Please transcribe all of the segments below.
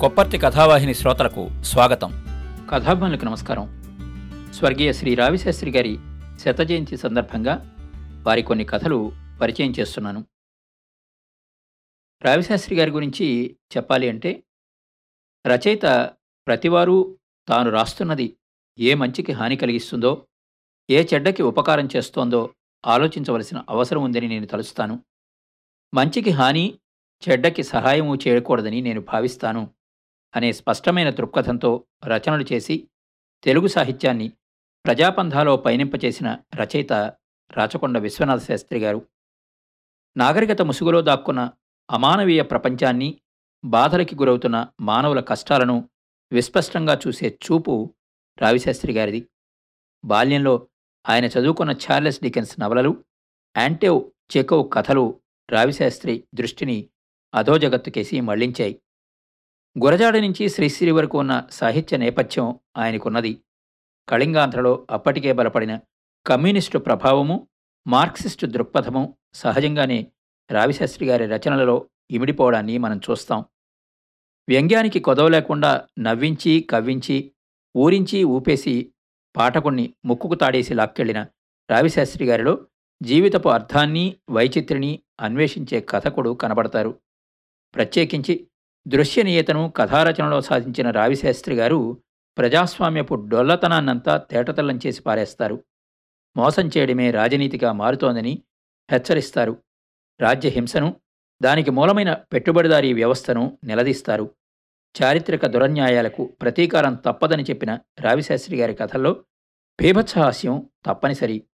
కొప్పర్తి కథావాహిని శ్రోతలకు స్వాగతం. కథాభిమానులకు నమస్కారం. స్వర్గీయ శ్రీ రావిశాస్త్రి గారి శత జయంతి సందర్భంగా వారి కొన్ని కథలు పరిచయం చేస్తున్నాను. రావిశాస్త్రి గారి గురించి చెప్పాలి అంటే రచయిత ప్రతివారు తాను రాస్తున్నది ఏ మంచికి హాని కలిగిస్తుందో ఏ చెడ్డకి ఉపకారం చేస్తోందో ఆలోచించవలసిన అవసరం ఉందని నేను తలుస్తాను. మంచికి హాని చెడ్డకి సహాయము చేయకూడదని నేను భావిస్తాను. అనే స్పష్టమైన దృక్పథంతో రచనలు చేసి తెలుగు సాహిత్యాన్ని ప్రజాపంధాలో పయనింపచేసిన రచయిత రాచకొండ విశ్వనాథ శాస్త్రి గారు. నాగరికత ముసుగులో దాక్కున్న అమానవీయ ప్రపంచాన్ని బాధలకి గురవుతున్న మానవుల కష్టాలను విస్పష్టంగా చూసే చూపు రావిశాస్త్రి గారిది. బాల్యంలో ఆయన చదువుకున్న చార్లెస్ డికెన్స్ నవలలు యాంటేవ్ చెకోవ్ కథలు రావిశాస్త్రి దృష్టిని అధోజగత్తుకేసి మళ్ళించాయి. గురజాడ నుంచి శ్రీశ్రీ వరకు ఉన్న సాహిత్య నేపథ్యం ఆయనకున్నది. కళింగాంధ్రలో అప్పటికే బలపడిన కమ్యూనిస్టు ప్రభావము మార్క్సిస్టు దృక్పథము సహజంగానే రావిశాస్త్రి గారి రచనలలో ఇమిడిపోవడాన్ని మనం చూస్తాం. వ్యంగ్యానికి కొదవ లేకుండా నవ్వించి కవ్వించి ఊరించి ఊపేసి పాఠకుణ్ణి ముక్కుకు తాడేసి లాక్కెళ్ళిన రావిశాస్త్రి గారిలో జీవితపు అర్థాన్ని వైచిత్రిని అన్వేషించే కథకుడు కనబడతారు. ప్రత్యేకించి దృశ్యనీయతను కథారచనలో సాధించిన రావిశాస్త్రి గారు ప్రజాస్వామ్యపు డొల్లతనాన్నంతా తేటతల్లం చేసి పారేస్తారు. మోసం చేయడమే రాజనీతిగా మారుతోందని హెచ్చరిస్తారు. రాజ్యహింసను దానికి మూలమైన పెట్టుబడిదారీ వ్యవస్థను నిలదీస్తారు. చారిత్రక దురన్యాయాలకు ప్రతీకారం తప్పదని చెప్పిన రావిశాస్త్రి గారి కథల్లో బీభత్సహాస్యం తప్పనిసరి.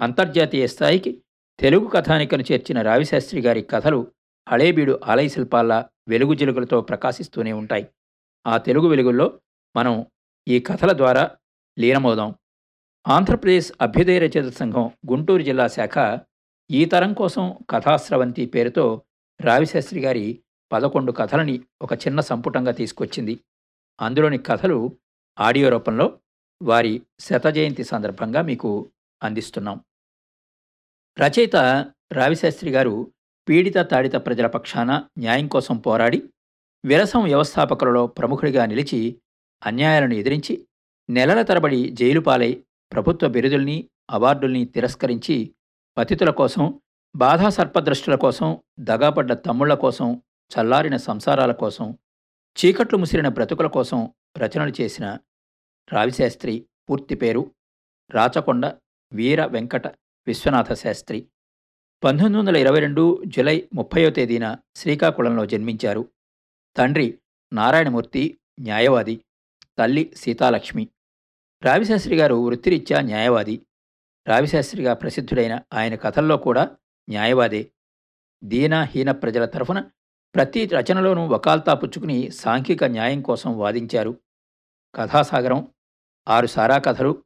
అంతర్జాతీయ స్థాయికి తెలుగు కథానికను చేర్చిన రావిశాస్త్రి గారి కథలు హళేబీడు ఆలయ శిల్పాల్లా వెలుగు జిలుగులతో ప్రకాశిస్తూనే ఉంటాయి. ఆ తెలుగు వెలుగుల్లో మనం ఈ కథల ద్వారా లీనమవుదాం. ఆంధ్రప్రదేశ్ అభ్యుదయ రచయిత సంఘం గుంటూరు జిల్లా శాఖ ఈ తరం కోసం కథాస్రవంతి పేరుతో రావిశాస్త్రి గారి పదకొండు కథలని ఒక చిన్న సంపుటంగా తీసుకొచ్చింది. అందులోని కథలు ఆడియో రూపంలో వారి శత జయంతి సందర్భంగా మీకు అందిస్తున్నాం. రచయిత రావిశాస్త్రి గారు పీడిత తాడిత ప్రజల పక్షాన న్యాయం కోసం పోరాడి విరసం వ్యవస్థాపకులలో ప్రముఖుడిగా నిలిచి అన్యాయాలను ఎదిరించి నెలల తరబడి జైలు పాలై ప్రభుత్వ బిరుదుల్ని అవార్డుల్ని తిరస్కరించి పతితుల కోసం బాధా సర్పద్రష్టుల కోసం దగాపడ్డ తమ్ముళ్ళ కోసం చల్లారిన సంసారాల కోసం చీకట్లు ముసిరిన బ్రతుకుల కోసం రచనలు చేసిన రావిశాస్త్రి పూర్తి పేరు రాచకొండ వీర వెంకట విశ్వనాథ శాస్త్రి పంతొమ్మిది వందల ఇరవై రెండు జులై ముప్పయో తేదీన శ్రీకాకుళంలో జన్మించారు. తండ్రి నారాయణమూర్తి న్యాయవాది తల్లి సీతాలక్ష్మి. రావిశాస్త్రి గారు వృత్తిరీత్యా న్యాయవాది. రావిశాస్త్రిగా ప్రసిద్ధుడైన ఆయన కథల్లో కూడా న్యాయవాదే. దీనహీన ప్రజల తరఫున ప్రతి రచనలోనూ వకాల్తా పుచ్చుకుని సాంఘిక న్యాయం కోసం వాదించారు. కథాసాగరం ఆరు సారా కథలు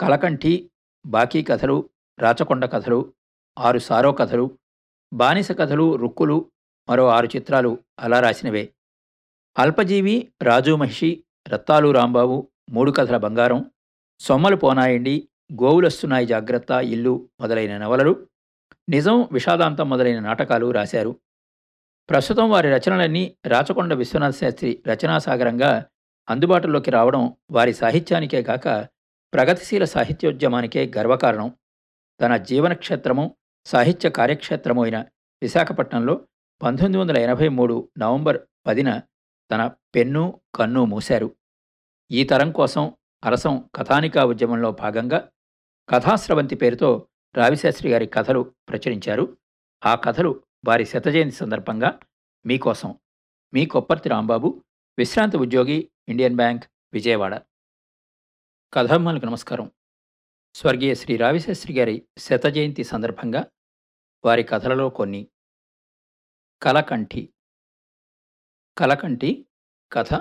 కలకంఠి బాకీ కథలు రాచకొండ కథలు ఆరు సారో కథలు బానిస కథలు రుక్కులు మరో ఆరు చిత్రాలు అలా రాసినవే. అల్పజీవి రాజు మహిషి రత్తాలు రాంబాబు మూడు కథల బంగారం సొమ్మలు పోనాయండి గోవులొస్తున్నాయి జాగ్రత్త ఇల్లు మొదలైన నవలలు నిజం విషాదాంతం మొదలైన నాటకాలు రాశారు. ప్రస్తుతం వారి రచనలన్నీ రాచకొండ విశ్వనాథ శాస్త్రి రచనాసాగరంగా అందుబాటులోకి రావడం వారి సాహిత్యానికే కాక ప్రగతిశీల సాహిత్యోద్యమానికే గర్వకారణం. తన జీవనక్షేత్రము సాహిత్య కార్యక్షేత్రమైన అయిన విశాఖపట్నంలో పంతొమ్మిది వందల ఎనభై మూడు నవంబర్ పదిన తన పెన్ను కన్ను మూశారు. ఈ తరం కోసం అరసం కథానికా ఉద్యమంలో భాగంగా కథాస్రవంతి పేరుతో రావిశాస్త్రి గారి కథలు ప్రచురించారు. ఆ కథలు వారి శతజయంతి సందర్భంగా మీకోసం. మీ కొప్పర్తి రాంబాబు విశ్రాంతి ఉద్యోగి ఇండియన్ బ్యాంక్ విజయవాడ. కథమ్మలకు నమస్కారం. స్వర్గీయ శ్రీ రావిశాస్త్రి గారి శత జయంతి సందర్భంగా వారి కథలలో కొన్ని కలకంఠి కలకంఠి కథ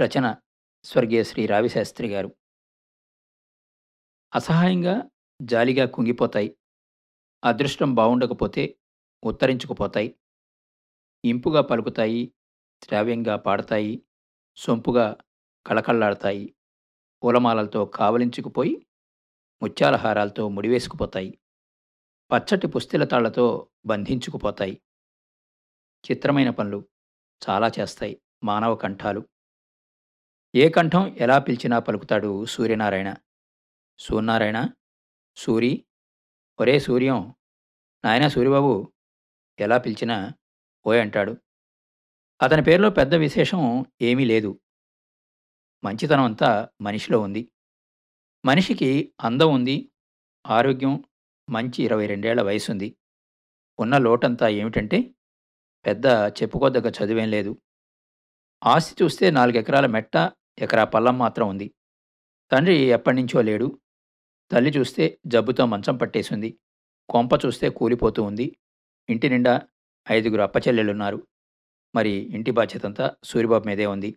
రచన స్వర్గీయ శ్రీ రావిశాస్త్రి గారు. అసహాయంగా జాలిగా కుంగిపోతాయి అదృష్టం బావుండకపోతే ఉత్తరించుకుపోతాయి ఇంపుగా పలుకుతాయి శ్రావ్యంగా పాడతాయి సొంపుగా కళకళ్ళాడతాయి పూలమాలలతో కావలించుకుపోయి ముత్యాల హారాలతో ముడివేసుకుపోతాయి. పచ్చటి పుస్తెల తాళ్ళతో బంధించుకుపోతాయి. చిత్రమైన పనులు చాలా చేస్తాయి మానవ కంఠాలు. ఏ కంఠం ఎలా పిలిచినా పలుకుతాడు సూర్యనారాయణ. సూర్యనారాయణ సూరి ఒరే సూర్యం నాయన సూరిబాబు ఎలా పిలిచినా ఓయ్ అంటాడు. అతని పేరులో పెద్ద విశేషం ఏమీ లేదు. మంచితనం అంతా మనిషిలో ఉంది. మనిషికి అందం ఉంది ఆరోగ్యం మంచి ఇరవై రెండేళ్ళ వయసుంది. ఉన్న లోటంతా ఏమిటంటే పెద్ద చెప్పుకోదగ్గ చదువేం లేదు. ఆస్తి చూస్తే నాలుగెకరాల మెట్ట ఎకరా పల్లం మాత్రం ఉంది. తండ్రి ఎప్పటినుంచో లేడు. తల్లి చూస్తే జబ్బుతో మంచం పట్టేసింది. కొంప చూస్తే కూలిపోతూ ఉంది. ఇంటి నిండా ఐదుగురు అప్పచెల్లెలున్నారు మరి ఇంటి బాధ్యతంతా సూరిబాబు మీదే ఉంది.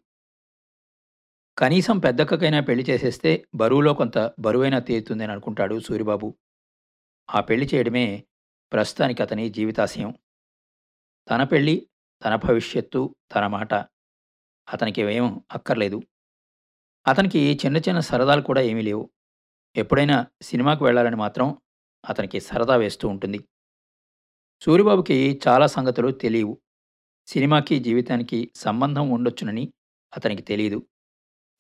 కనీసం పెద్దక్కకైనా పెళ్ళి చేసేస్తే బరువులో కొంత బరువైనా తీరుతుందని అనుకుంటాడు సూరిబాబు. ఆ పెళ్ళి చేయడమే ప్రస్తుతానికి అతని జీవితాశయం. తన పెళ్ళి తన భవిష్యత్తు తన మాట. అతనికి ఏం అక్కర్లేదు. అతనికి చిన్న చిన్న సరదాలు కూడా ఏమీ లేవు. ఎప్పుడైనా సినిమాకు వెళ్ళాలని మాత్రం అతనికి సరదా వేస్తూ ఉంటుంది. సూరిబాబుకి చాలా సంగతులు తెలియవు. సినిమాకి జీవితానికి సంబంధం ఉండొచ్చునని అతనికి తెలియదు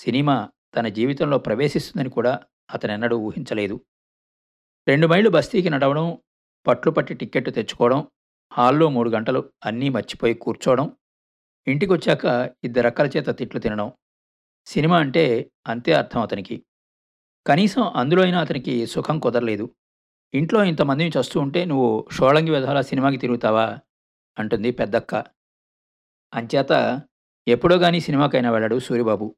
సినిమా తన జీవితంలో ప్రవేశిస్తుందని కూడా అతనెన్నడూ ఊహించలేదు. రెండు మైళ్ళు బస్తీకి నడవడం పట్లు పట్టి టిక్కెట్ తెచ్చుకోవడం హాల్లో మూడు గంటలు అన్నీ మర్చిపోయి కూర్చోవడం ఇంటికొచ్చాక ఇద్దరు ఇద్దరక్కల చేత తిట్లు తినడం. సినిమా అంటే అంతే అర్థం అతనికి. కనీసం అందులో అయినా అతనికి సుఖం కుదరలేదు. ఇంట్లో ఇంతమందిని చస్తూ ఉంటే నువ్వు షోళంగి విధాల సినిమాకి తిరుగుతావా? అంటుంది పెద్దక్క. అంచేత ఎప్పుడో కానీ సినిమాకైనా వెళ్ళాడు సూరిబాబు.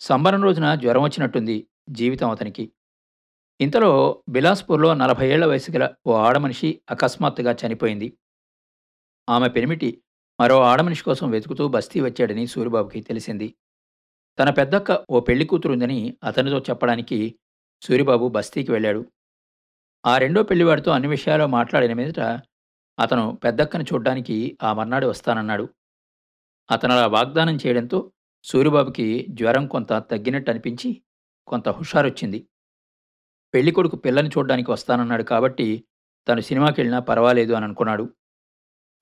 సంబరం రోజున జ్వరం వచ్చినట్టుంది జీవితం అతనికి. ఇంతలో బిలాస్పూర్లో నలభై ఏళ్ళ వయసు గల ఓ ఆడమనిషి అకస్మాత్తుగా చనిపోయింది. ఆమె పెనిమిటి మరో ఆడమనిషి కోసం వెతుకుతూ బస్తీ వచ్చాడని సూరిబాబుకి తెలిసింది. తన పెద్దక్క ఓ పెళ్ళి కూతురుందని అతనితో చెప్పడానికి సూరిబాబు బస్తీకి వెళ్ళాడు. ఆ రెండో పెళ్ళివాడితో అన్ని విషయాలు మాట్లాడిన మీదట అతను పెద్దక్కని చూడ్డానికి ఆ మర్నాడు వస్తానన్నాడు. అతను అలా వాగ్దానం చేయడంతో సూరిబాబుకి జ్వరం కొంత తగ్గినట్టు అనిపించి కొంత హుషారొచ్చింది. పెళ్ళికొడుకు పిల్లని చూడ్డానికి వస్తానన్నాడు కాబట్టి తను సినిమాకి వెళ్ళినా పర్వాలేదు అని అనుకున్నాడు.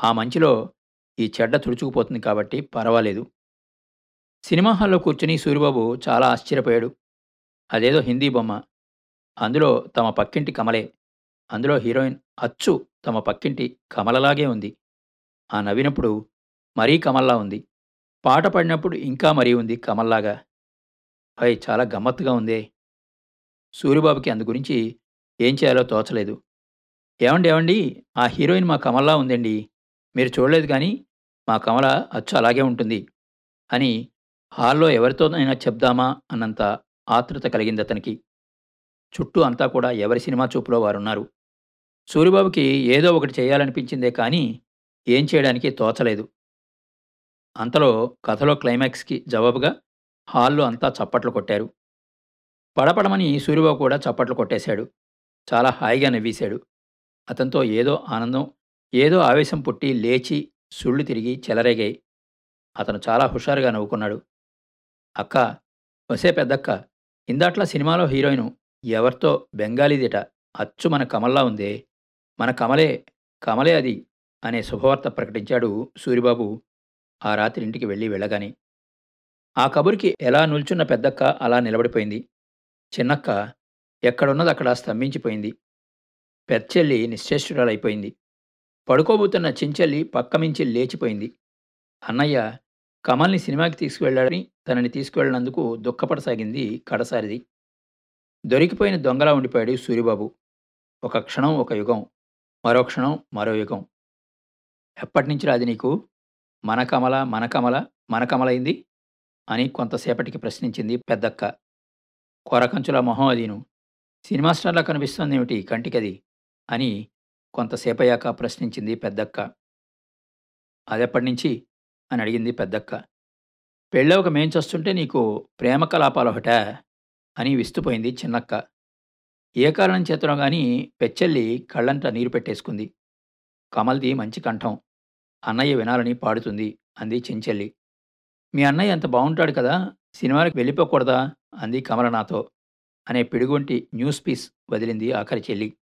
ఆ మంచిలో ఈ చెడ్డ తుడుచుకుపోతుంది కాబట్టి పర్వాలేదు. సినిమా హాల్లో కూర్చుని సూరిబాబు చాలా ఆశ్చర్యపోయాడు. అదేదో హిందీ బొమ్మ. అందులో తమ పక్కింటి కమలే. అందులో హీరోయిన్ అచ్చు తమ పక్కింటి కమలలాగే ఉంది. ఆ నవ్వినప్పుడు మరీ కమల్లా ఉంది. పాట పడినప్పుడు ఇంకా మరీ ఉంది కమల్లాగా. పై చాలా గమ్మత్తుగా ఉందే. సూరిబాబుకి అందు గురించి ఏం చేయాలో తోచలేదు. ఏమండి ఏమండి ఆ హీరోయిన్ మా కమల్లా ఉందండి. మీరు చూడలేదు కానీ మా కమల అచ్చు అలాగే ఉంటుంది అని హాల్లో ఎవరితోనైనా చెప్దామా అన్నంత ఆతృత కలిగింది అతనికి. చుట్టూ అంతా కూడా ఎవరి సినిమా చూపులో వారున్నారు. సూరిబాబుకి ఏదో ఒకటి చేయాలనిపించిందే కానీ ఏం చేయడానికి తోచలేదు. అంతలో కథలో క్లైమాక్స్కి జవాబుగా హాల్లో అంతా చప్పట్లు కొట్టారు. పడపడమని సూరిబాబు కూడా చప్పట్లు కొట్టేశాడు. చాలా హాయిగా నవ్వేశాడు. అతనితో ఏదో ఆనందం ఏదో ఆవేశం పుట్టి లేచి సుళ్ళు తిరిగి చెలరేగాయి. అతను చాలా హుషారుగా నవ్వుకున్నాడు. అక్క వసే పెద్దక్క ఇందాట్లా సినిమాలో హీరోయిన్ ఎవరితో బెంగాలీదిట అచ్చు మన కమల్లా ఉందే? మన కమలే కమలే అది అనే శుభవార్త ప్రకటించాడు సూరిబాబు ఆ రాత్రి ఇంటికి వెళ్ళి వెళ్ళగానే ఆ కబురికి ఎలా నిల్చున్న పెద్దక్క అలా నిలబడిపోయింది. చిన్నక్క ఎక్కడున్నది అక్కడ స్తంభించిపోయింది. పెచ్చెల్లి నిశ్చేష్టురాలైపోయింది. పడుకోబోతున్న చించెల్లి పక్కమించి లేచిపోయింది. అన్నయ్య కమల్ని సినిమాకి తీసుకువెళ్ళాడని తనని తీసుకువెళ్ళినందుకు దుఃఖపడసాగింది కడసారిది. దొరికిపోయిన దొంగలా ఉండిపోయాడు సూరిబాబు. ఒక క్షణం ఒక యుగం మరో క్షణం మరో యుగం. ఎప్పటినుంచి రాది నీకు? మన కమల మన కమల మన కమలైంది అని కొంతసేపటికి ప్రశ్నించింది పెద్దక్క. కొరకంచుల మొహం అదీను సినిమా స్టార్లా కనిపిస్తోందేమిటి కంటికది? అని కొంతసేపయ్యాక ప్రశ్నించింది పెద్దక్క. అదెప్పటినుంచి? అని అడిగింది పెద్దక్క. పెళ్ళవక మేం చస్తుంటే నీకు ప్రేమ కలాపాలు అని విస్తుపోయింది చిన్నక్క. ఏ కారణం చేతనో గాని పెచ్చెల్లి కళ్ళంట నీరు పెట్టేసుకుంది. కమల్ది మంచి కంఠం. అన్నయ్య వినాలని పాడుతుంది అంది చెంచెల్లి. మీ అన్నయ్య అంత బాగుంటాడు కదా సినిమాలకు వెళ్ళిపోకూడదా? అంది కమల నాతో అనే పిడుగుంటి న్యూస్ పీస్ వదిలింది ఆఖరి చెల్లి.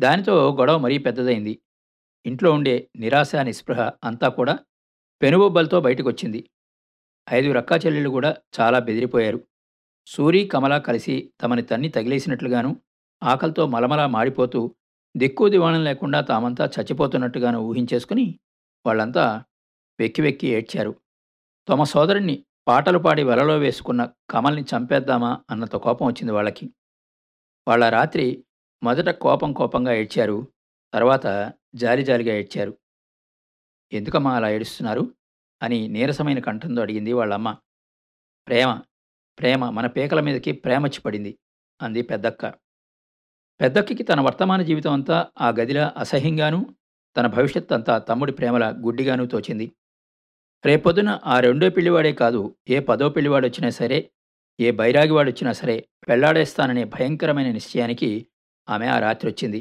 దానితో గొడవ మరీ పెద్దదైంది. ఇంట్లో ఉండే నిరాశ నిస్పృహ అంతా కూడా పెనుబొబ్బలతో బయటకొచ్చింది. ఐదు రక్కా చెల్లెళ్ళు కూడా చాలా బెదిరిపోయారు. సూరి కమల కలిసి తమని తన్ని తగిలేసినట్లుగాను ఆకలితో మలమలా మాడిపోతూ దిక్కు దివాణం లేకుండా తామంతా చచ్చిపోతున్నట్టుగాను ఊహించేసుకుని వాళ్ళంతా వెక్కి వెక్కి ఏడ్చారు. తమ సోదరుణ్ణి పాటలు పాడి వలలో వేసుకున్న కమల్ని చంపేద్దామా? అన్నంత కోపం వచ్చింది వాళ్ళకి. వాళ్ళ రాత్రి మొదట కోపం కోపంగా ఏడ్చారు. తర్వాత జాలి జాలిగా ఏడ్చారు. ఎందుకమ్మా అలా ఏడుస్తున్నారు? అని నీరసమైన కంఠంతో అడిగింది వాళ్ళమ్మ. ప్రేమ ప్రేమ మన పీకల మీదకి ప్రేమచ్చి పడింది అంది పెద్దక్క. పెద్దక్కకి తన వర్తమాన జీవితం అంతా ఆ గదిలా అసహ్యంగానూ తన భవిష్యత్ అంతా తమ్ముడి ప్రేమల గుడ్డిగానూ తోచింది. రేపొద్దున ఆ రెండో పెళ్ళివాడే కాదు ఏ పదో పెళ్ళివాడొచ్చినా సరే ఏ బైరాగివాడొచ్చినా సరే పెళ్ళాడేస్తాననే భయంకరమైన నిశ్చయానికి ఆమె ఆ రాత్రి వచ్చింది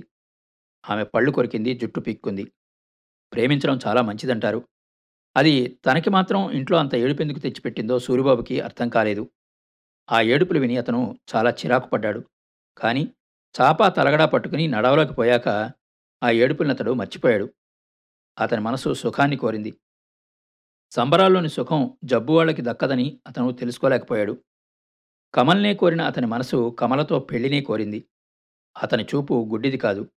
ఆమె పళ్ళు కొరికింది జుట్టు పీక్కుంది ప్రేమించడం చాలా మంచిదంటారు. అది తనకి మాత్రం ఇంట్లో అంత ఏడుపెందుకు తెచ్చిపెట్టిందో సూరిబాబుకి అర్థం కాలేదు. ఆ ఏడుపులు విని అతను చాలా చిరాకు పడ్డాడు కానీ చాపా తలగడా పట్టుకుని నడవలోకి పోయాక ఆ ఏడుపులను అతడు మర్చిపోయాడు. అతని మనసు సుఖాన్ని కోరింది. సంబరాల్లోని సుఖం జబ్బువాళ్ళకి దక్కదని అతను తెలుసుకోలేకపోయాడు. కమల్నే కోరిన అతని మనసు కమలతో పెళ్ళినే కోరింది. అతని చూపు గుడ్డిది కాదు.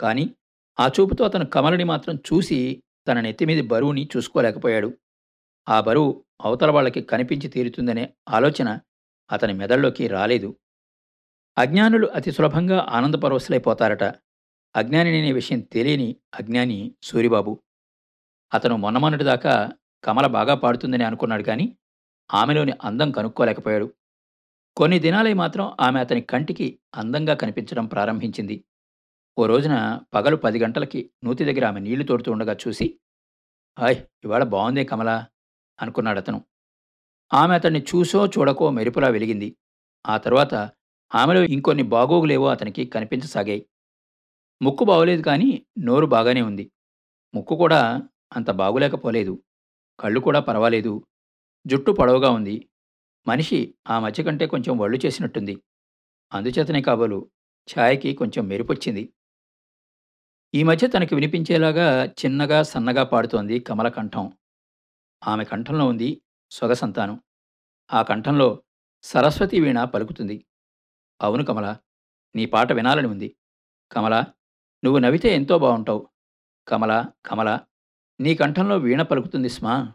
కానీ ఆ చూపుతో అతను కమలని మాత్రం చూసి తన నెత్తిమీది బరువుని చూసుకోలేకపోయాడు. ఆ బరువు అవతల వాళ్ళకి కనిపించి తీరుతుందనే ఆలోచన అతని మెదడులోకి రాలేదు. అజ్ఞానులు అతి సులభంగా ఆనందపరవశులైపోతారట. అజ్ఞానిననే విషయం తెలియని అజ్ఞాని సూరిబాబు. అతను మొన్నమొన్నటిదాకా కమల బాగా పాడుతుందని అనుకున్నాడు కానీ ఆమెలోని అందం కనుక్కోలేకపోయాడు. కొన్ని దినాలై మాత్రం ఆమె అతని కంటికి అందంగా కనిపించడం ప్రారంభించింది. ఓ రోజున పగలు పది గంటలకి నూతి దగ్గర ఆమె నీళ్ళు తోడుతూ ఉండగా చూసి హాయ్ ఇవాళ బాగుందే కమలా అనుకున్నాడు అతను. ఆమె అతన్ని చూసో చూడకో మెరుపులా వెలిగింది. ఆ తర్వాత ఆమెలో ఇంకొన్ని బాగోగులేవో అతనికి కనిపించసాగాయి. ముక్కు బాగోలేదు కానీ నోరు బాగానే ఉంది. ముక్కు కూడా అంత బాగులేకపోలేదు. కళ్ళు కూడా పర్వాలేదు. జుట్టు పొడవుగా ఉంది. మనిషి ఆ మధ్య కంటే కొంచెం వళ్ళు చేసినట్టుంది. అందుచేతనే కాబోలు ఛాయకి కొంచెం మెరుపొచ్చింది. ఈ మధ్య తనకి వినిపించేలాగా చిన్నగా సన్నగా పాడుతోంది కమల కంఠం. ఆమె కంఠంలో ఉంది సొగసంతానం. ఆ కంఠంలో సరస్వతి వీణ పలుకుతుంది. అవును కమల నీ పాట వినాలని ఉంది. కమల నువ్వు నవ్వితే ఎంతో బాగుంటావు కమల కమల నీ కంఠంలో వీణ పలుకుతుంది స్మా.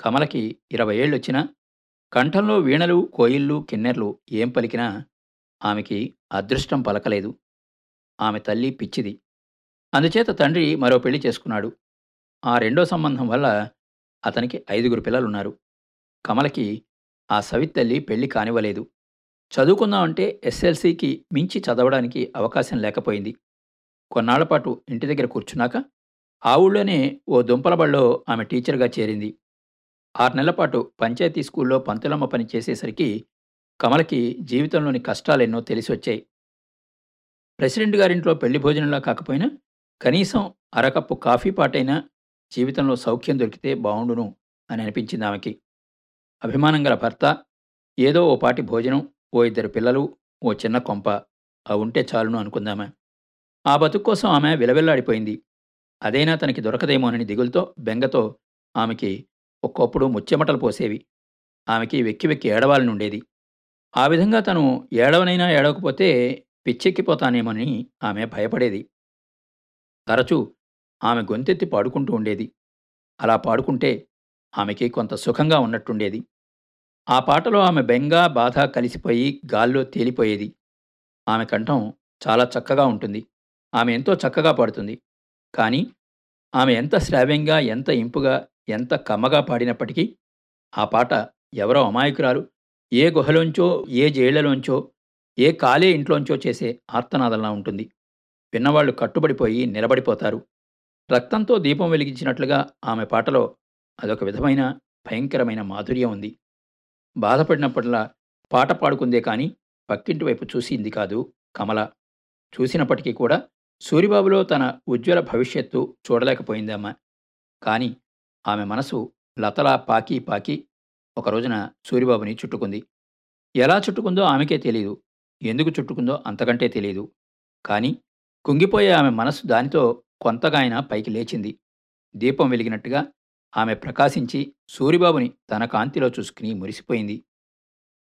కమలకి ఇరవై ఏళ్ళొచ్చినా కంఠంలో వీణలు కోయిళ్ళు కిన్నెర్లు ఏం పలికినా ఆమెకి అదృష్టం పలకలేదు. ఆమె తల్లి పిచ్చిది. అందుచేత తండ్రి మరో పెళ్ళి చేసుకున్నాడు. ఆ రెండో సంబంధం వల్ల అతనికి ఐదుగురు పిల్లలున్నారు. కమలకి ఆ సవితల్లి పెళ్ళి కానివ్వలేదు. చదువుకుందామంటే ఎస్ఎల్సీకి మించి చదవడానికి అవకాశం లేకపోయింది. కొన్నాళ్ళ పాటు ఇంటి దగ్గర కూర్చున్నాక ఆ ఊళ్ళోనే ఓ దుంపలబళ్ళో ఆమె టీచర్గా చేరింది. ఆరు నెలల పాటు పంచాయతీ స్కూల్లో పంతులమ్మ పని చేసేసరికి కమలకి జీవితంలోని కష్టాలెన్నో తెలిసి వచ్చాయి ప్రెసిడెంట్ గారింట్లో పెళ్ళి భోజనంలా కాకపోయినా కనీసం అరకప్పు కాఫీ పాటైనా జీవితంలో సౌఖ్యం దొరికితే బావుండును అని అనిపించింది ఆమెకి. అభిమానం గల భర్త ఏదో ఓ పాటి భోజనం ఓ ఇద్దరు పిల్లలు ఓ చిన్న కొంప ఆ ఉంటే చాలును అనుకుందామా. ఆ బతుకు కోసం ఆమె విలవిల్లాడిపోయింది. అదైనా తనకి దొరకదేమోనని దిగులతో బెంగతో ఆమెకి ఒక్కొప్పుడు ముచ్చెమటలు పోసేవి. ఆమెకి వెక్కి వెక్కి ఏడవాలని ఉండేది. ఆ విధంగా తను ఏడవనైనా ఏడవకపోతే పిచ్చెక్కిపోతానేమోనని ఆమె భయపడేది. తరచూ ఆమె గొంతెత్తి పాడుకుంటూ ఉండేది. అలా పాడుకుంటే ఆమెకి కొంత సుఖంగా ఉన్నట్టుండేది. ఆ పాటలో ఆమె బెంగ బాధ కలిసిపోయి గాల్లో తేలిపోయేది. ఆమె కంఠం చాలా చక్కగా ఉంటుంది. ఆమె ఎంతో చక్కగా పాడుతుంది. కానీ ఆమె ఎంత శ్రావ్యంగా ఎంత ఇంపుగా ఎంత కమ్మగా పాడినప్పటికీ ఆ పాట ఎవరో అమాయకురాలు ఏ గుహలోంచో ఏ జైళ్ళలోంచో ఏ కాలే ఇంట్లోంచో చేసే ఆర్తనాదంలా ఉంటుంది. విన్నవాళ్ళు కట్టుబడిపోయి నిలబడిపోతారు. రక్తంతో దీపం వెలిగించినట్లుగా ఆమె పాటలో అదొక విధమైన భయంకరమైన మాధుర్యం ఉంది. బాధపడినప్పట్లా పాట పాడుకుందే కానీ పక్కింటి వైపు చూసింది కాదు కమల. చూసినప్పటికీ కూడా సూరిబాబులో తన ఉజ్వల భవిష్యత్తు చూడలేకపోయిందమ్మ. కానీ ఆమె మనసు లతలా పాకి పాకి ఒక రోజున సూరిబాబుని చుట్టుకుంది. ఎలా చుట్టుకుందో ఆమెకే తెలియదు ఎందుకు చుట్టుకుందో అంతకంటే తెలియదు కానీ కుంగిపోయే ఆమె మనసు దానితో కొంతగా పైకి లేచింది. దీపం వెలిగినట్టుగా ఆమె ప్రకాశించి సూరిబాబుని తన కాంతిలో చూసుకుని మురిసిపోయింది.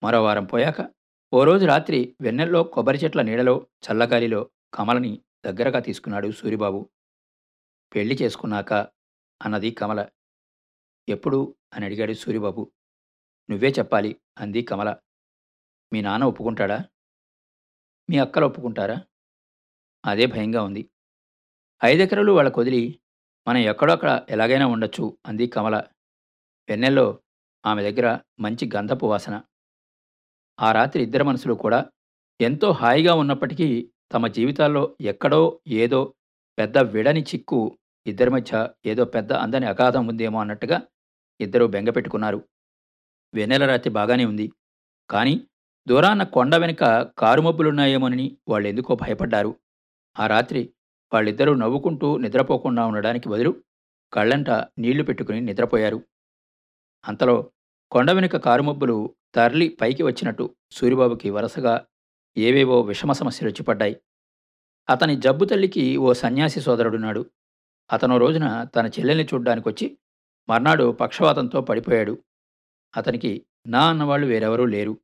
మరో వారం పోయాక ఓ రోజు రాత్రి వెన్నెల్లో కొబ్బరి చెట్ల నీడలో చల్లగాలిలో కమలని దగ్గరగా తీసుకున్నాడు సూరిబాబు. పెళ్ళి చేసుకున్నాక అన్నది కమల. ఎప్పుడు? అని అడిగాడు సూరిబాబు. నువ్వే చెప్పాలి అంది కమల. మీ నాన్న ఒప్పుకుంటాడా? మీ అక్కలు ఒప్పుకుంటారా? అదే భయంగా ఉంది. ఐదెకరలు వాళ్ళ కొదిలి మనం ఎక్కడో అక్కడ ఎలాగైనా ఉండొచ్చు అంది కమల. వెన్నెల్లో ఆమె దగ్గర మంచి గంధపు వాసన. ఆ రాత్రి ఇద్దరి మనసులు కూడా ఎంతో హాయిగా ఉన్నప్పటికీ తమ జీవితాల్లో ఎక్కడో ఏదో పెద్ద విడని చిక్కు ఇద్దరి మధ్య ఏదో పెద్ద అందని అగాధం ఉందేమో అన్నట్టుగా ఇద్దరూ బెంగపెట్టుకున్నారు వెన్నెల రాత్రి బాగానే ఉంది. కానీ దూరాన్న కొండ వెనుక కారుమబ్బులున్నాయేమోనని వాళ్ళెందుకో భయపడ్డారు. ఆ రాత్రి వాళ్ళిద్దరూ నవ్వుకుంటూ నిద్రపోకుండా ఉండడానికి బదులు కళ్ళంట నీళ్ళు పెట్టుకుని నిద్రపోయారు. అంతలో కొండ వెనుక కారుమబ్బులు తరలి పైకి వచ్చినట్టు సూరిబాబుకి వరుసగా ఏవేవో విషమ సమస్యలు వచ్చిపడ్డాయి. అతని జబ్బు తల్లికి ఓ సన్యాసి సోదరుడున్నాడు. అతను రోజున తన చెల్లెల్ని చూడ్డానికొచ్చి మర్నాడు పక్షవాతంతో పడిపోయాడు. అతనికి నా అన్నవాళ్ళు వేరెవరూ లేరు.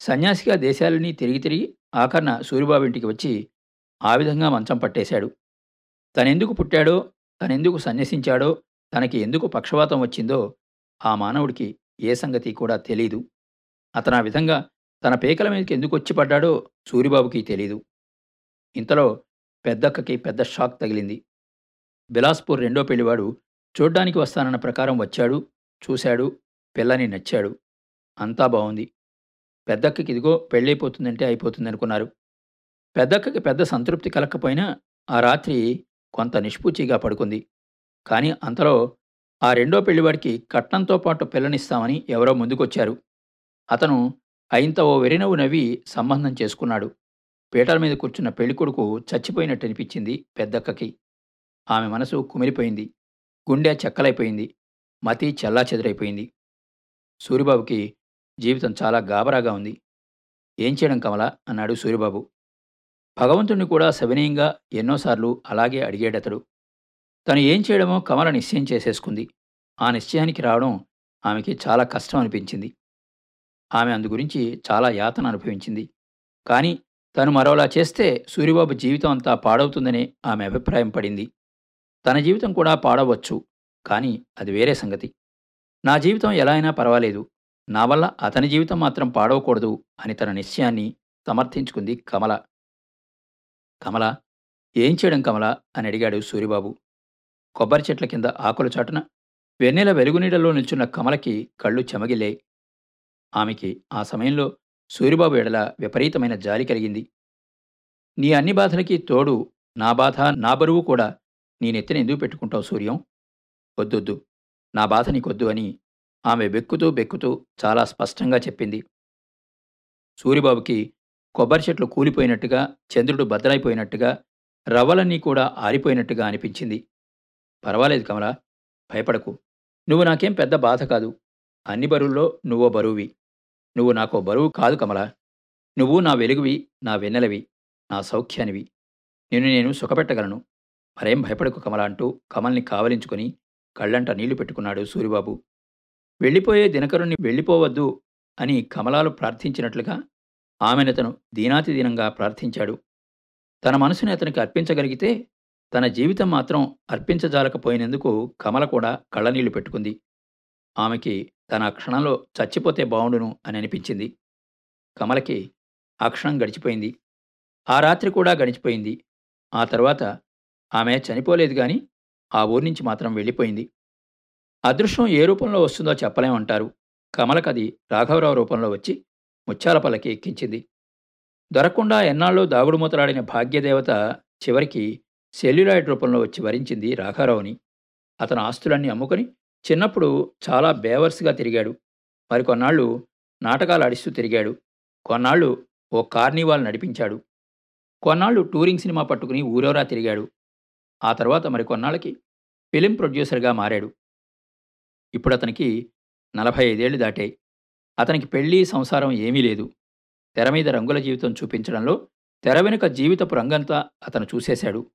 సన్యాసిగా దేశాలని తిరిగి తిరిగి ఆఖరణ సూరిబాబు ఇంటికి వచ్చి ఆ విధంగా మంచం పట్టేశాడు. తనెందుకు పుట్టాడో తనెందుకు సన్యసించాడో తనకి ఎందుకు పక్షవాతం వచ్చిందో ఆ మానవుడికి ఏ సంగతి కూడా తెలీదు. అతను ఆ విధంగా తన పేకల మీదకి ఎందుకు వచ్చి పడ్డాడో సూరిబాబుకి తెలీదు. ఇంతలో పెద్దక్కకి పెద్ద షాక్ తగిలింది. బిలాస్పూర్ రెండో పెళ్ళివాడు చూడ్డానికి వస్తానన్న ప్రకారం వచ్చాడు చూశాడు పిల్లని నచ్చాడు. అంతా బాగుంది పెద్దక్కకి ఇదిగో పెళ్ళైపోతుందంటే అయిపోతుంది అనుకున్నారు పెద్దక్కకి పెద్ద సంతృప్తి కలక్కపోయినా ఆ రాత్రి కొంత నిష్పూచిగా పడుకుంది. కానీ అంతలో ఆ రెండో పెళ్ళివాడికి కట్నంతో పాటు పిల్లనిస్తామని ఎవరో ముందుకొచ్చారు. అతను అయింత ఓ వెరినవ్వు నవ్వి సంబంధం చేసుకున్నాడు. పీటల మీద కూర్చున్న పెళ్ళికొడుకు చచ్చిపోయినట్టు అనిపించింది పెద్దక్కకి. ఆమె మనసు కుమిలిపోయింది. గుండె చెక్కలైపోయింది. మతి చెల్లా చెదరైపోయింది. సూరిబాబుకి జీవితం చాలా గాబరాగా ఉంది. ఏం చేయడం కమల? అన్నాడు సూరిబాబు. భగవంతుణ్ణి కూడా సవినయంగా ఎన్నోసార్లు అలాగే అడిగాడతడు. తను ఏం చేయడమో కమల నిశ్చయం చేసేసుకుంది. ఆ నిశ్చయానికి రావడం ఆమెకి చాలా కష్టం అనిపించింది. ఆమె అందు గురించి చాలా యాతన అనుభవించింది. కానీ తను మరోలా చేస్తే సూరిబాబు జీవితం అంతా పాడవుతుందనే ఆమె అభిప్రాయం పడింది. తన జీవితం కూడా పాడవచ్చు కానీ అది వేరే సంగతి. నా జీవితం ఎలా అయినా పర్వాలేదు. నా వల్ల అతని జీవితం మాత్రం పాడవకూడదు అని తన నిశ్చయాన్ని సమర్థించుకుంది కమల. కమల ఏం చేయడం కమల? అని అడిగాడు సూరిబాబు. కొబ్బరి చెట్ల కింద ఆకుల చాటున వెన్నెల వెలుగునీడలో నిల్చున్న కమలకి కళ్ళు చెమగిలే ఆమెకి ఆ సమయంలో సూరిబాబు ఎడల విపరీతమైన జాలి కలిగింది. నీ అన్ని బాధలకి తోడు నా బాధ నా బరువు కూడా నీ నెత్తిన ఎందుకు పెట్టుకుంటావు సూర్యం? వద్దొద్దు. నా బాధ నీకొద్దు అని ఆమె బెక్కుతూ బెక్కుతూ చాలా స్పష్టంగా చెప్పింది. సూరిబాబుకి కొబ్బరి చెట్లు కూలిపోయినట్టుగా చంద్రుడు బద్దలైపోయినట్టుగా రవ్వలన్నీ కూడా ఆరిపోయినట్టుగా అనిపించింది. పర్వాలేదు కమలా భయపడకు. నువ్వు నాకేం పెద్ద బాధ కాదు. అన్ని బరువుల్లో నువ్వో బరువువి. నువ్వు నాకో బరువు కాదు కమల. నువ్వు నా వెలుగువి నా వెన్నెలవి నా సౌఖ్యానివి. నిన్ను నేను సుఖపెట్టగలను. మరేం భయపడకు కమల అంటూ కమల్ని కావలించుకొని కళ్ళంట నీళ్ళు పెట్టుకున్నాడు సూరిబాబు. వెళ్ళిపోయే దినకరుణ్ణి వెళ్ళిపోవద్దు అని కమలాలు ప్రార్థించినట్లుగా ఆమెనతను దీనాతిదీనంగా ప్రార్థించాడు. తన మనసుని అతనికి అర్పించగలిగితే తన జీవితం మాత్రం అర్పించజాలకపోయినందుకు కమల కూడా కళ్ళనీళ్ళు పెట్టుకుంది. ఆమెకి తన ఆ క్షణంలో చచ్చిపోతే బావుండును అని అనిపించింది. కమలకి ఆ క్షణం గడిచిపోయింది. ఆ రాత్రి కూడా గడిచిపోయింది. ఆ తర్వాత ఆమె చనిపోలేదు గాని ఆ ఊరి నుంచి మాత్రం వెళ్ళిపోయింది. అదృష్టం ఏ రూపంలో వస్తుందో చెప్పలేమంటారు కమలకది రాఘవరావు రూపంలో వచ్చి ముచ్చాలపల్లకి ఎక్కించింది. దొరకకుండా ఎన్నాళ్ళు దాగుడుమూతలాడిన భాగ్యదేవత చివరికి సెల్యులాయిడ్ రూపంలో వచ్చి వరించింది రాఘారావుని అతను ఆస్తులన్నీ అమ్ముకొని చిన్నప్పుడు చాలా బేవర్స్గా తిరిగాడు. మరికొన్నాళ్ళు నాటకాలు ఆడిస్తూ తిరిగాడు. కొన్నాళ్ళు ఓ కార్నివాల్ నడిపించాడు. కొన్నాళ్ళు టూరింగ్ సినిమా పట్టుకుని ఊరోరా తిరిగాడు. ఆ తర్వాత మరి కొన్నాళ్ళకి ఫిలిం ప్రొడ్యూసర్గా మారాడు. ఇప్పుడు అతనికి నలభై ఐదేళ్ళు దాటాయి. అతనికి పెళ్ళి సంసారం ఏమీ లేదు. తెర మీద రంగుల జీవితం చూపించడంలో తెర వెనుక జీవితపు రంగంతా అతను చూసేశాడు.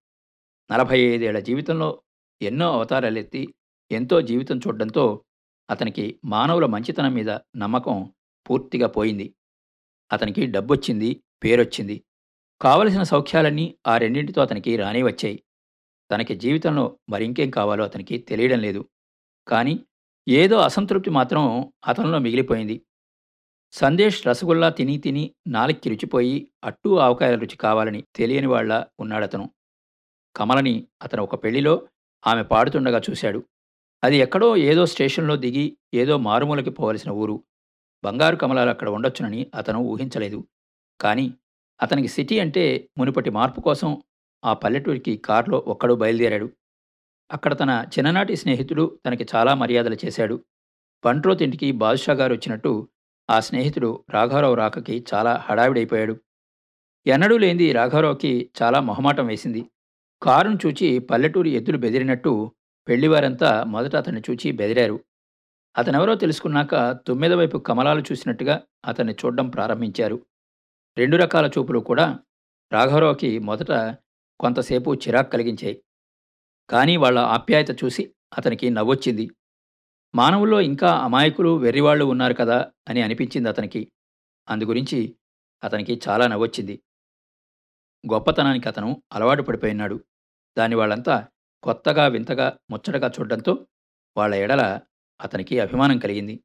నలభై ఐదేళ్ళ జీవితంలో ఎన్నో అవతారాలెత్తి ఎంతో జీవితం చూడడంతో అతనికి మానవుల మంచితనం మీద నమ్మకం పూర్తిగా పోయింది. అతనికి డబ్బొచ్చింది పేరొచ్చింది. కావలసిన సౌఖ్యాలన్నీ ఆ రెండింటితో అతనికి రానే వచ్చాయి తనకి జీవితంలో మరింకేం కావాలో అతనికి తెలియడం లేదు. కానీ ఏదో అసంతృప్తి మాత్రం అతనిలో మిగిలిపోయింది. సందేశ్ రసగుల్లా తిని తిని నాలుక్కి రుచిపోయి అట్టు ఆవకాయల రుచి కావాలని తెలియని వాళ్ళ ఉన్నాడతను. కమలని అతను ఒక పెళ్ళిలో ఆమె పాడుతుండగా చూశాడు. అది ఎక్కడో ఏదో స్టేషన్లో దిగి ఏదో మారుమూలకి పోవలసిన ఊరు. బంగారు కమలాలు అక్కడ ఉండొచ్చునని అతను ఊహించలేదు. కానీ అతనికి సిటీ అంటే మునుపటి మార్పు కోసం ఆ పల్లెటూరికి కారులో ఒక్కడు బయలుదేరాడు. అక్కడ తన చిన్ననాటి స్నేహితుడు తనకి చాలా మర్యాదలు చేశాడు. బంట్రో తింటికి బాదుషా గారు వచ్చినట్టు ఆ స్నేహితుడు రాఘవరావు రాకకి చాలా హడావిడైపోయాడు. ఎన్నడూ లేనిది రాఘవరావుకి చాలా మొహమాటం వేసింది. కారును చూచి పల్లెటూరి ఎద్దులు బెదిరినట్టు పెళ్ళివారంతా మొదట అతన్ని చూచి బెదిరారు. అతనెవరో తెలుసుకున్నాక తొమ్మిది వైపు కమలాలు చూసినట్టుగా అతన్ని చూడడం ప్రారంభించారు. రెండు రకాల చూపులు కూడా రాఘవరావుకి మొదట కొంతసేపు చిరాకు కలిగించాయి. కానీ వాళ్ళ ఆప్యాయత చూసి అతనికి నవ్వొచ్చింది. మానవుల్లో ఇంకా అమాయకులు వెర్రివాళ్ళు ఉన్నారు కదా అని అనిపించింది అతనికి. అందుగురించి అతనికి చాలా నవ్వొచ్చింది. గొప్పతనానికి అతను అలవాటు పడిపోయినాడు. దాని వాళ్ళంతా కొత్తగా వింతగా ముచ్చటగా చూడడంతో వాళ్ళ ఎడల అతనికి అభిమానం కలిగింది.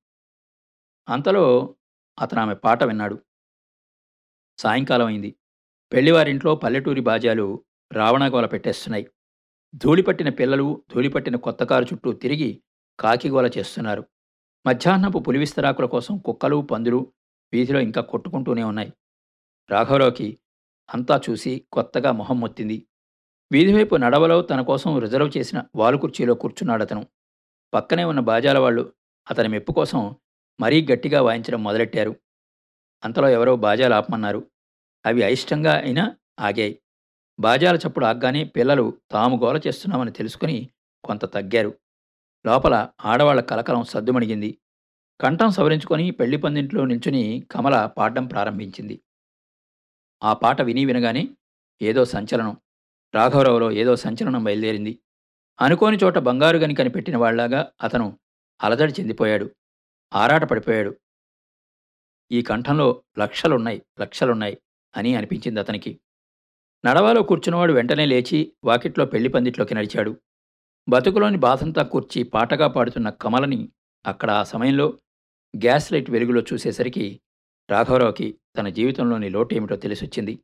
అంతలో అతను ఆమె పాట విన్నాడు. సాయంకాలం అయింది పెళ్ళివారింట్లో పల్లెటూరి బాజాలు రావణగోల పెట్టేస్తున్నాయి. ధూళిపట్టిన పిల్లలు ధూళిపట్టిన కొత్త కారు చుట్టూ తిరిగి కాకిగోల చేస్తున్నారు. మధ్యాహ్నపు పులివిస్తరాకుల కోసం కుక్కలు పందులు వీధిలో ఇంకా కొట్టుకుంటూనే ఉన్నాయి. రాఘవరావుకి అంతా చూసి కొత్తగా మొహం మొత్తింది. వీధివైపు నడవలో తన కోసం రిజర్వ్ చేసిన వాలు కుర్చీలో కూర్చున్నాడతను పక్కనే ఉన్న బాజాల వాళ్ళు అతని మెప్పు కోసం మరీ గట్టిగా వాయించడం మొదలెట్టారు. అంతలో ఎవరో బాజాలు ఆపమన్నారు. అవి అయిష్టంగా అయినా ఆగాయి. బాజాల చప్పుడు ఆగ్గానే పిల్లలు తాము గోల చేస్తున్నామని తెలుసుకుని కొంత తగ్గారు. లోపల ఆడవాళ్ళ కలకలం సద్దుమణిగింది. కంఠం సవరించుకొని పెళ్ళి పందింట్లో నిల్చుని కమల పాడడం ప్రారంభించింది. ఆ పాట విని వినగానే ఏదో సంచలనం. రాఘవరావులో ఏదో సంచలనం బయలుదేరింది. అనుకోని చోట బంగారు గని కనిపెట్టిన వాళ్ళాగా అతను అలజడి చెందిపోయాడు. ఆరాట పడిపోయాడు. ఈ కంఠంలో లక్షలున్నాయి లక్షలున్నాయి అని అనిపించింది అతనికి. నడవాలో కూర్చున్నవాడు వెంటనే లేచి వాకిట్లో పెళ్ళి పందిట్లోకి నడిచాడు. బతుకులోని బాధంతా కూర్చి పాటగా పాడుతున్న కమలని అక్కడ ఆ సమయంలో గ్యాస్ లైట్ వెలుగులో చూసేసరికి రాఘవరావుకి తన జీవితంలోని లోటేమిటో తెలిసొచ్చింది.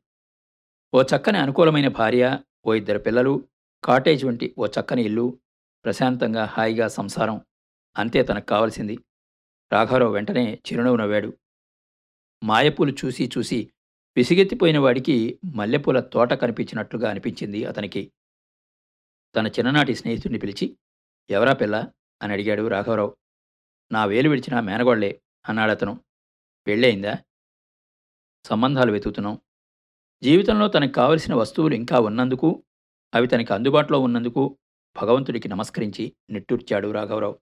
ఓ చక్కని అనుకూలమైన భార్య ఓ ఇద్దరు పిల్లలు కాటేజ్ వంటి ఓ చక్కని ఇల్లు ప్రశాంతంగా హాయిగా సంసారం. అంతే తనకు కావలసింది. రాఘవరావు వెంటనే చిరునవ్వు నవ్వాడు. మాయపూలు చూసి చూసి విసిగెత్తిపోయిన వాడికి మల్లెపూల తోట కనిపించినట్లుగా అనిపించింది అతనికి. తన చిన్ననాటి స్నేహితుడిని పిలిచి ఎవరా పిల్ల? అని అడిగాడు రాఘవరావు. నా వేలు విడిచిన మేనగోళ్ళే అన్నాడతను. పెళ్ళయిందా? సంబంధాలు వెతుకుతున్నాం. జీవితంలో తనకు కావలసిన వస్తువులు ఇంకా ఉన్నందుకు అవి తనకి అందుబాటులో ఉన్నందుకు భగవంతుడికి నమస్కరించి నిట్టూర్చాడు రాఘవరావు.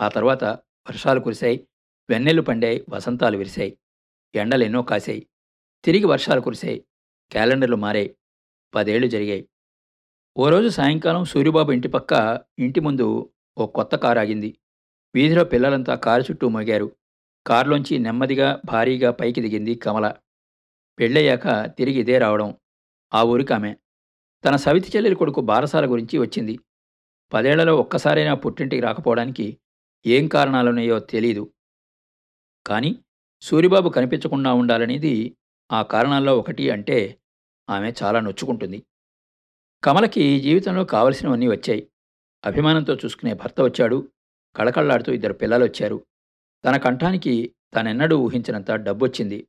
ఆ తర్వాత వర్షాలు కురిశాయి వెన్నెళ్ళు పండాయి వసంతాలు విరిశాయి ఎండలు ఎన్నో కాశాయి. తిరిగి వర్షాలు కురిశాయి క్యాలెండర్లు మారాయి పదేళ్ళు జరిగాయి. ఓ రోజు సాయంకాలం సూర్యబాబు ఇంటి పక్క ఇంటి ముందు ఓ కొత్త కారు ఆగింది. వీధిలో పిల్లలంతా కారు చుట్టూ మోగారు. కారులోంచి నెమ్మదిగా భారీగా పైకి దిగింది కమల. పెళ్ళయ్యాక తిరిగి ఇదే రావడం ఆ ఊరికి ఆమె. తన సవితి చెల్లెలి కొడుకు బారసాల గురించి వచ్చింది. పదేళ్ళలో ఒక్కసారైనా పుట్టింటికి రాకపోవడానికి ఏం కారణాలున్నాయో తెలీదు. కానీ సూరిబాబు కనిపించకుండా ఉండాలనేది ఆ కారణాల్లో ఒకటి అంటే ఆమె చాలా నొచ్చుకుంటుంది. కమలకి జీవితంలో కావలసినవన్నీ వచ్చాయి. అభిమానంతో చూసుకునే భర్త వచ్చాడు. కళకళ్ళాడుతూ ఇద్దరు పిల్లలు వచ్చారు తన కంఠానికి తనెన్నడూ ఊహించినంత డబ్బొచ్చింది.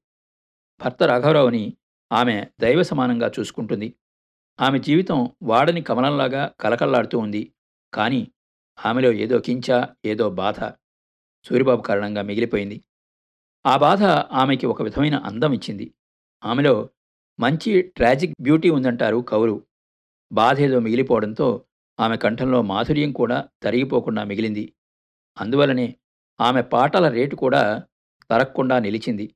భర్త రాఘవరావుని ఆమె దైవ సమానంగా చూసుకుంటుంది. ఆమె జీవితం వాడని కమలంలాగా కలకల్లాడుతూ ఉంది. కానీ ఆమెలో ఏదో కించ ఏదో బాధ సూరిబాబు కారణంగా మిగిలిపోయింది. ఆ బాధ ఆమెకి ఒక విధమైన అందం ఇచ్చింది. ఆమెలో మంచి ట్రాజిక్ బ్యూటీ ఉందంటారు కవులు బాధ ఏదో మిగిలిపోవడంతో ఆమె కంఠంలో మాధుర్యం కూడా తరిగిపోకుండా మిగిలింది. అందువలనే ఆమె పాటల రేటు కూడా తరగకుండా నిలిచింది.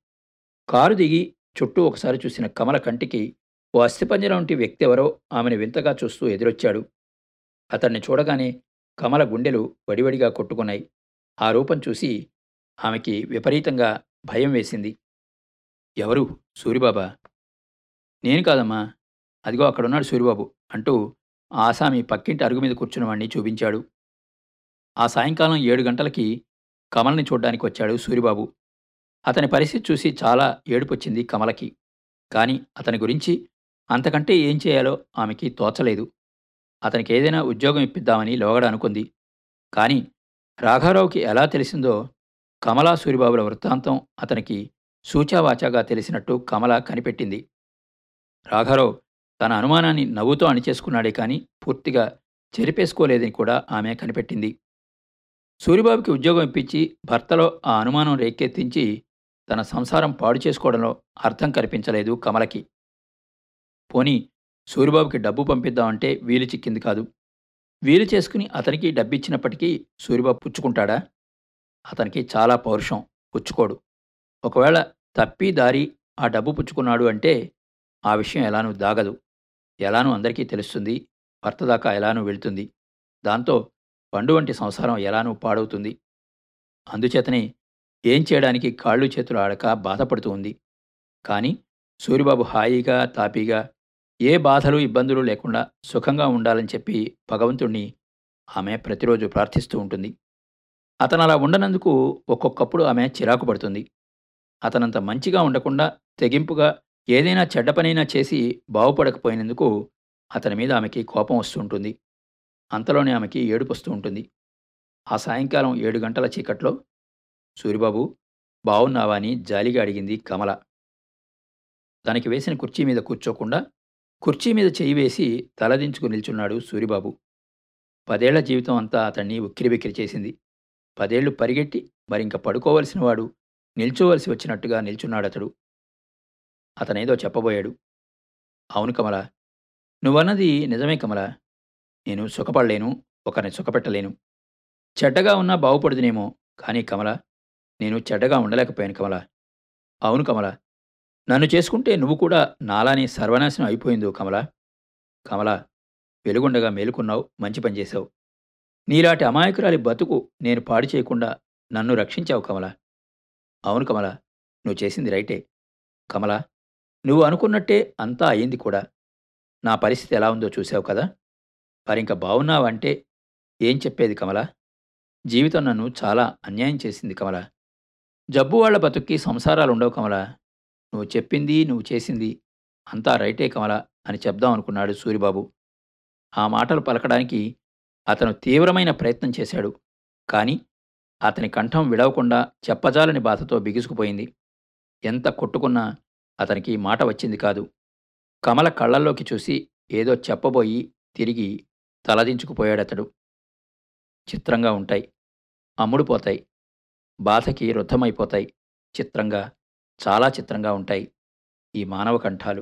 కారు దిగి చుట్టూ ఒకసారి చూసిన కమల కంటికి ఓ అస్థిపంజరం వంటి వ్యక్తి ఎవరో ఆమెను వింతగా చూస్తూ ఎదురొచ్చాడు. అతన్ని చూడగానే కమల గుండెలు వడివడిగా కొట్టుకున్నాయి. ఆ రూపం చూసి ఆమెకి విపరీతంగా భయం వేసింది. ఎవరు? సూరిబాబా? నేను కాదమ్మా. అదిగో అక్కడున్నాడు సూరిబాబు అంటూ ఆసామి పక్కింటి అరుగు మీద కూర్చున్న వాణ్ణి చూపించాడు. ఆ సాయంకాలం ఏడు గంటలకి కమల్ని చూడ్డానికి వచ్చాడు సూరిబాబు. అతని పరిస్థితి చూసి చాలా ఏడుపొచ్చింది కమలకి. కానీ అతని గురించి అంతకంటే ఏం చేయాలో ఆమెకి తోచలేదు. అతనికి ఏదైనా ఉద్యోగం ఇప్పిద్దామని లోగడ అనుకుంది. కానీ రాఘారావుకి ఎలా తెలిసిందో కమలా సూరిబాబుల వృత్తాంతం అతనికి సూచావాచాగా తెలిసినట్టు కమల కనిపెట్టింది. రాఘారావు తన అనుమానాన్ని నవ్వుతో అణిచేసుకున్నాడే కానీ పూర్తిగా చెరిపేసుకోలేదని కూడా ఆమె కనిపెట్టింది. సూరిబాబుకి ఉద్యోగం ఇప్పించి భర్తలో ఆ అనుమానం రేకెత్తించి తన సంసారం పాడు చేసుకోవడంలో అర్థం కనిపించలేదు కమలకి. పోనీ సూరిబాబుకి డబ్బు పంపిద్దామంటే వీలు చిక్కింది కాదు. వీలు చేసుకుని అతనికి డబ్బిచ్చినప్పటికీ సూరిబాబు పుచ్చుకుంటాడా? అతనికి చాలా పౌరుషం పుచ్చుకోడు. ఒకవేళ తప్పి దారి ఆ డబ్బు పుచ్చుకున్నాడు అంటే ఆ విషయం ఎలానూ దాగదు. ఎలానూ అందరికీ తెలుస్తుంది భర్త దాకా ఎలానూ వెళ్తుంది. దాంతో పండు వంటి సంసారం ఎలానూ పాడవుతుంది. అందుచేతనే ఏం చేయడానికి కాళ్ళు చేతులు ఆడక బాధపడుతూ ఉంది. కానీ సూరిబాబు హాయిగా తాపీగా ఏ బాధలు ఇబ్బందులు లేకుండా సుఖంగా ఉండాలని చెప్పి భగవంతుణ్ణి ఆమె ప్రతిరోజు ప్రార్థిస్తూ ఉంటుంది. అతను అలా ఉండనందుకు ఒక్కొక్కప్పుడు ఆమె చిరాకు పడుతుంది. అతనంత మంచిగా ఉండకుండా తెగింపుగా ఏదైనా చెడ్డ పనైనా చేసి బాగుపడకపోయినందుకు అతని మీద ఆమెకి కోపం వస్తూ ఉంటుంది. అంతలోనే ఆమెకి ఏడుపు వస్తూ ఉంటుంది. ఆ సాయంకాలం ఏడు గంటల చీకట్లో సూరిబాబు బావున్నావా అని జాలిగా అడిగింది కమల. తనకి వేసిన కుర్చీ మీద కూర్చోకుండా కుర్చీ మీద చేయి వేసి తలదించుకు నిల్చున్నాడు సూరిబాబు. పదేళ్ళ జీవితం అంతా అతన్ని ఉక్కిరిబిక్కిరి చేసింది. పదేళ్ళు పరిగెట్టి మరింక పడుకోవలసిన వాడు నిల్చోవలసి వచ్చినట్టుగా నిల్చున్నాడతడు. అతనేదో చెప్పబోయాడు. అవును కమల. నువ్వన్నది నిజమే కమల. నేను సుఖపడలేను ఒకరిని సుఖపెట్టలేను. చెడ్డగా ఉన్నా బాగుపడుదునేమో కానీ కమల నేను చెడ్డగా ఉండలేకపోయాను కమల. అవును కమల. నన్ను చేసుకుంటే నువ్వు కూడా నాలానే సర్వనాశనం అయిపోయిందో కమల. కమల వెలుగుండగా మేలుకున్నావు మంచి పని చేశావు. నీలాంటి అమాయకురాలి బతుకు నేను పాడు చేయకుండా నన్ను రక్షించావు కమల. అవును కమల నువ్వు చేసింది రైటే. కమల నువ్వు అనుకున్నట్టే అంతా అయింది కూడా. నా పరిస్థితి ఎలా ఉందో చూసావు కదా? మరింక బావున్నావంటే ఏం చెప్పేది కమల? జీవితం నన్ను చాలా అన్యాయం చేసింది కమల. జబ్బు వాళ్ళ బతుక్కి సంసారాలు ఉండవు కమల. నువ్వు చెప్పింది నువ్వు చేసింది అంతా రైటే కమల అని చెప్దాం అనుకున్నాడు సూరిబాబు. ఆ మాటలు పలకడానికి అతను తీవ్రమైన ప్రయత్నం చేశాడు. కానీ అతని కంఠం విడవకుండా చెప్పజాలని బాధతో బిగుసుకుపోయింది. ఎంత కొట్టుకున్నా అతనికి మాట వచ్చింది కాదు. కమల కళ్ళల్లోకి చూసి ఏదో చెప్పబోయి తిరిగి తలదించుకుపోయాడతడు. చిత్రంగా ఉంటాయి. అమ్ముడుపోతాయి బాధకి రుద్ధమైపోతాయి. చిత్రంగా చాలా చిత్రంగా ఉంటాయి ఈ మానవ కంఠాలు.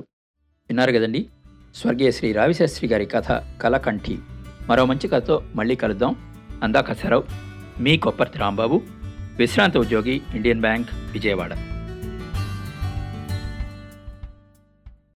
విన్నారు కదండి? స్వర్గీయ శ్రీ రావిశాస్త్రి గారి కథ కలకంఠి. మరో మంచి కథతో మళ్ళీ కలుద్దాం. అందాక సరవ్ మీ కొప్పర్తి రాంబాబు విశ్రాంత ఉద్యోగి ఇండియన్ బ్యాంక్ విజయవాడ.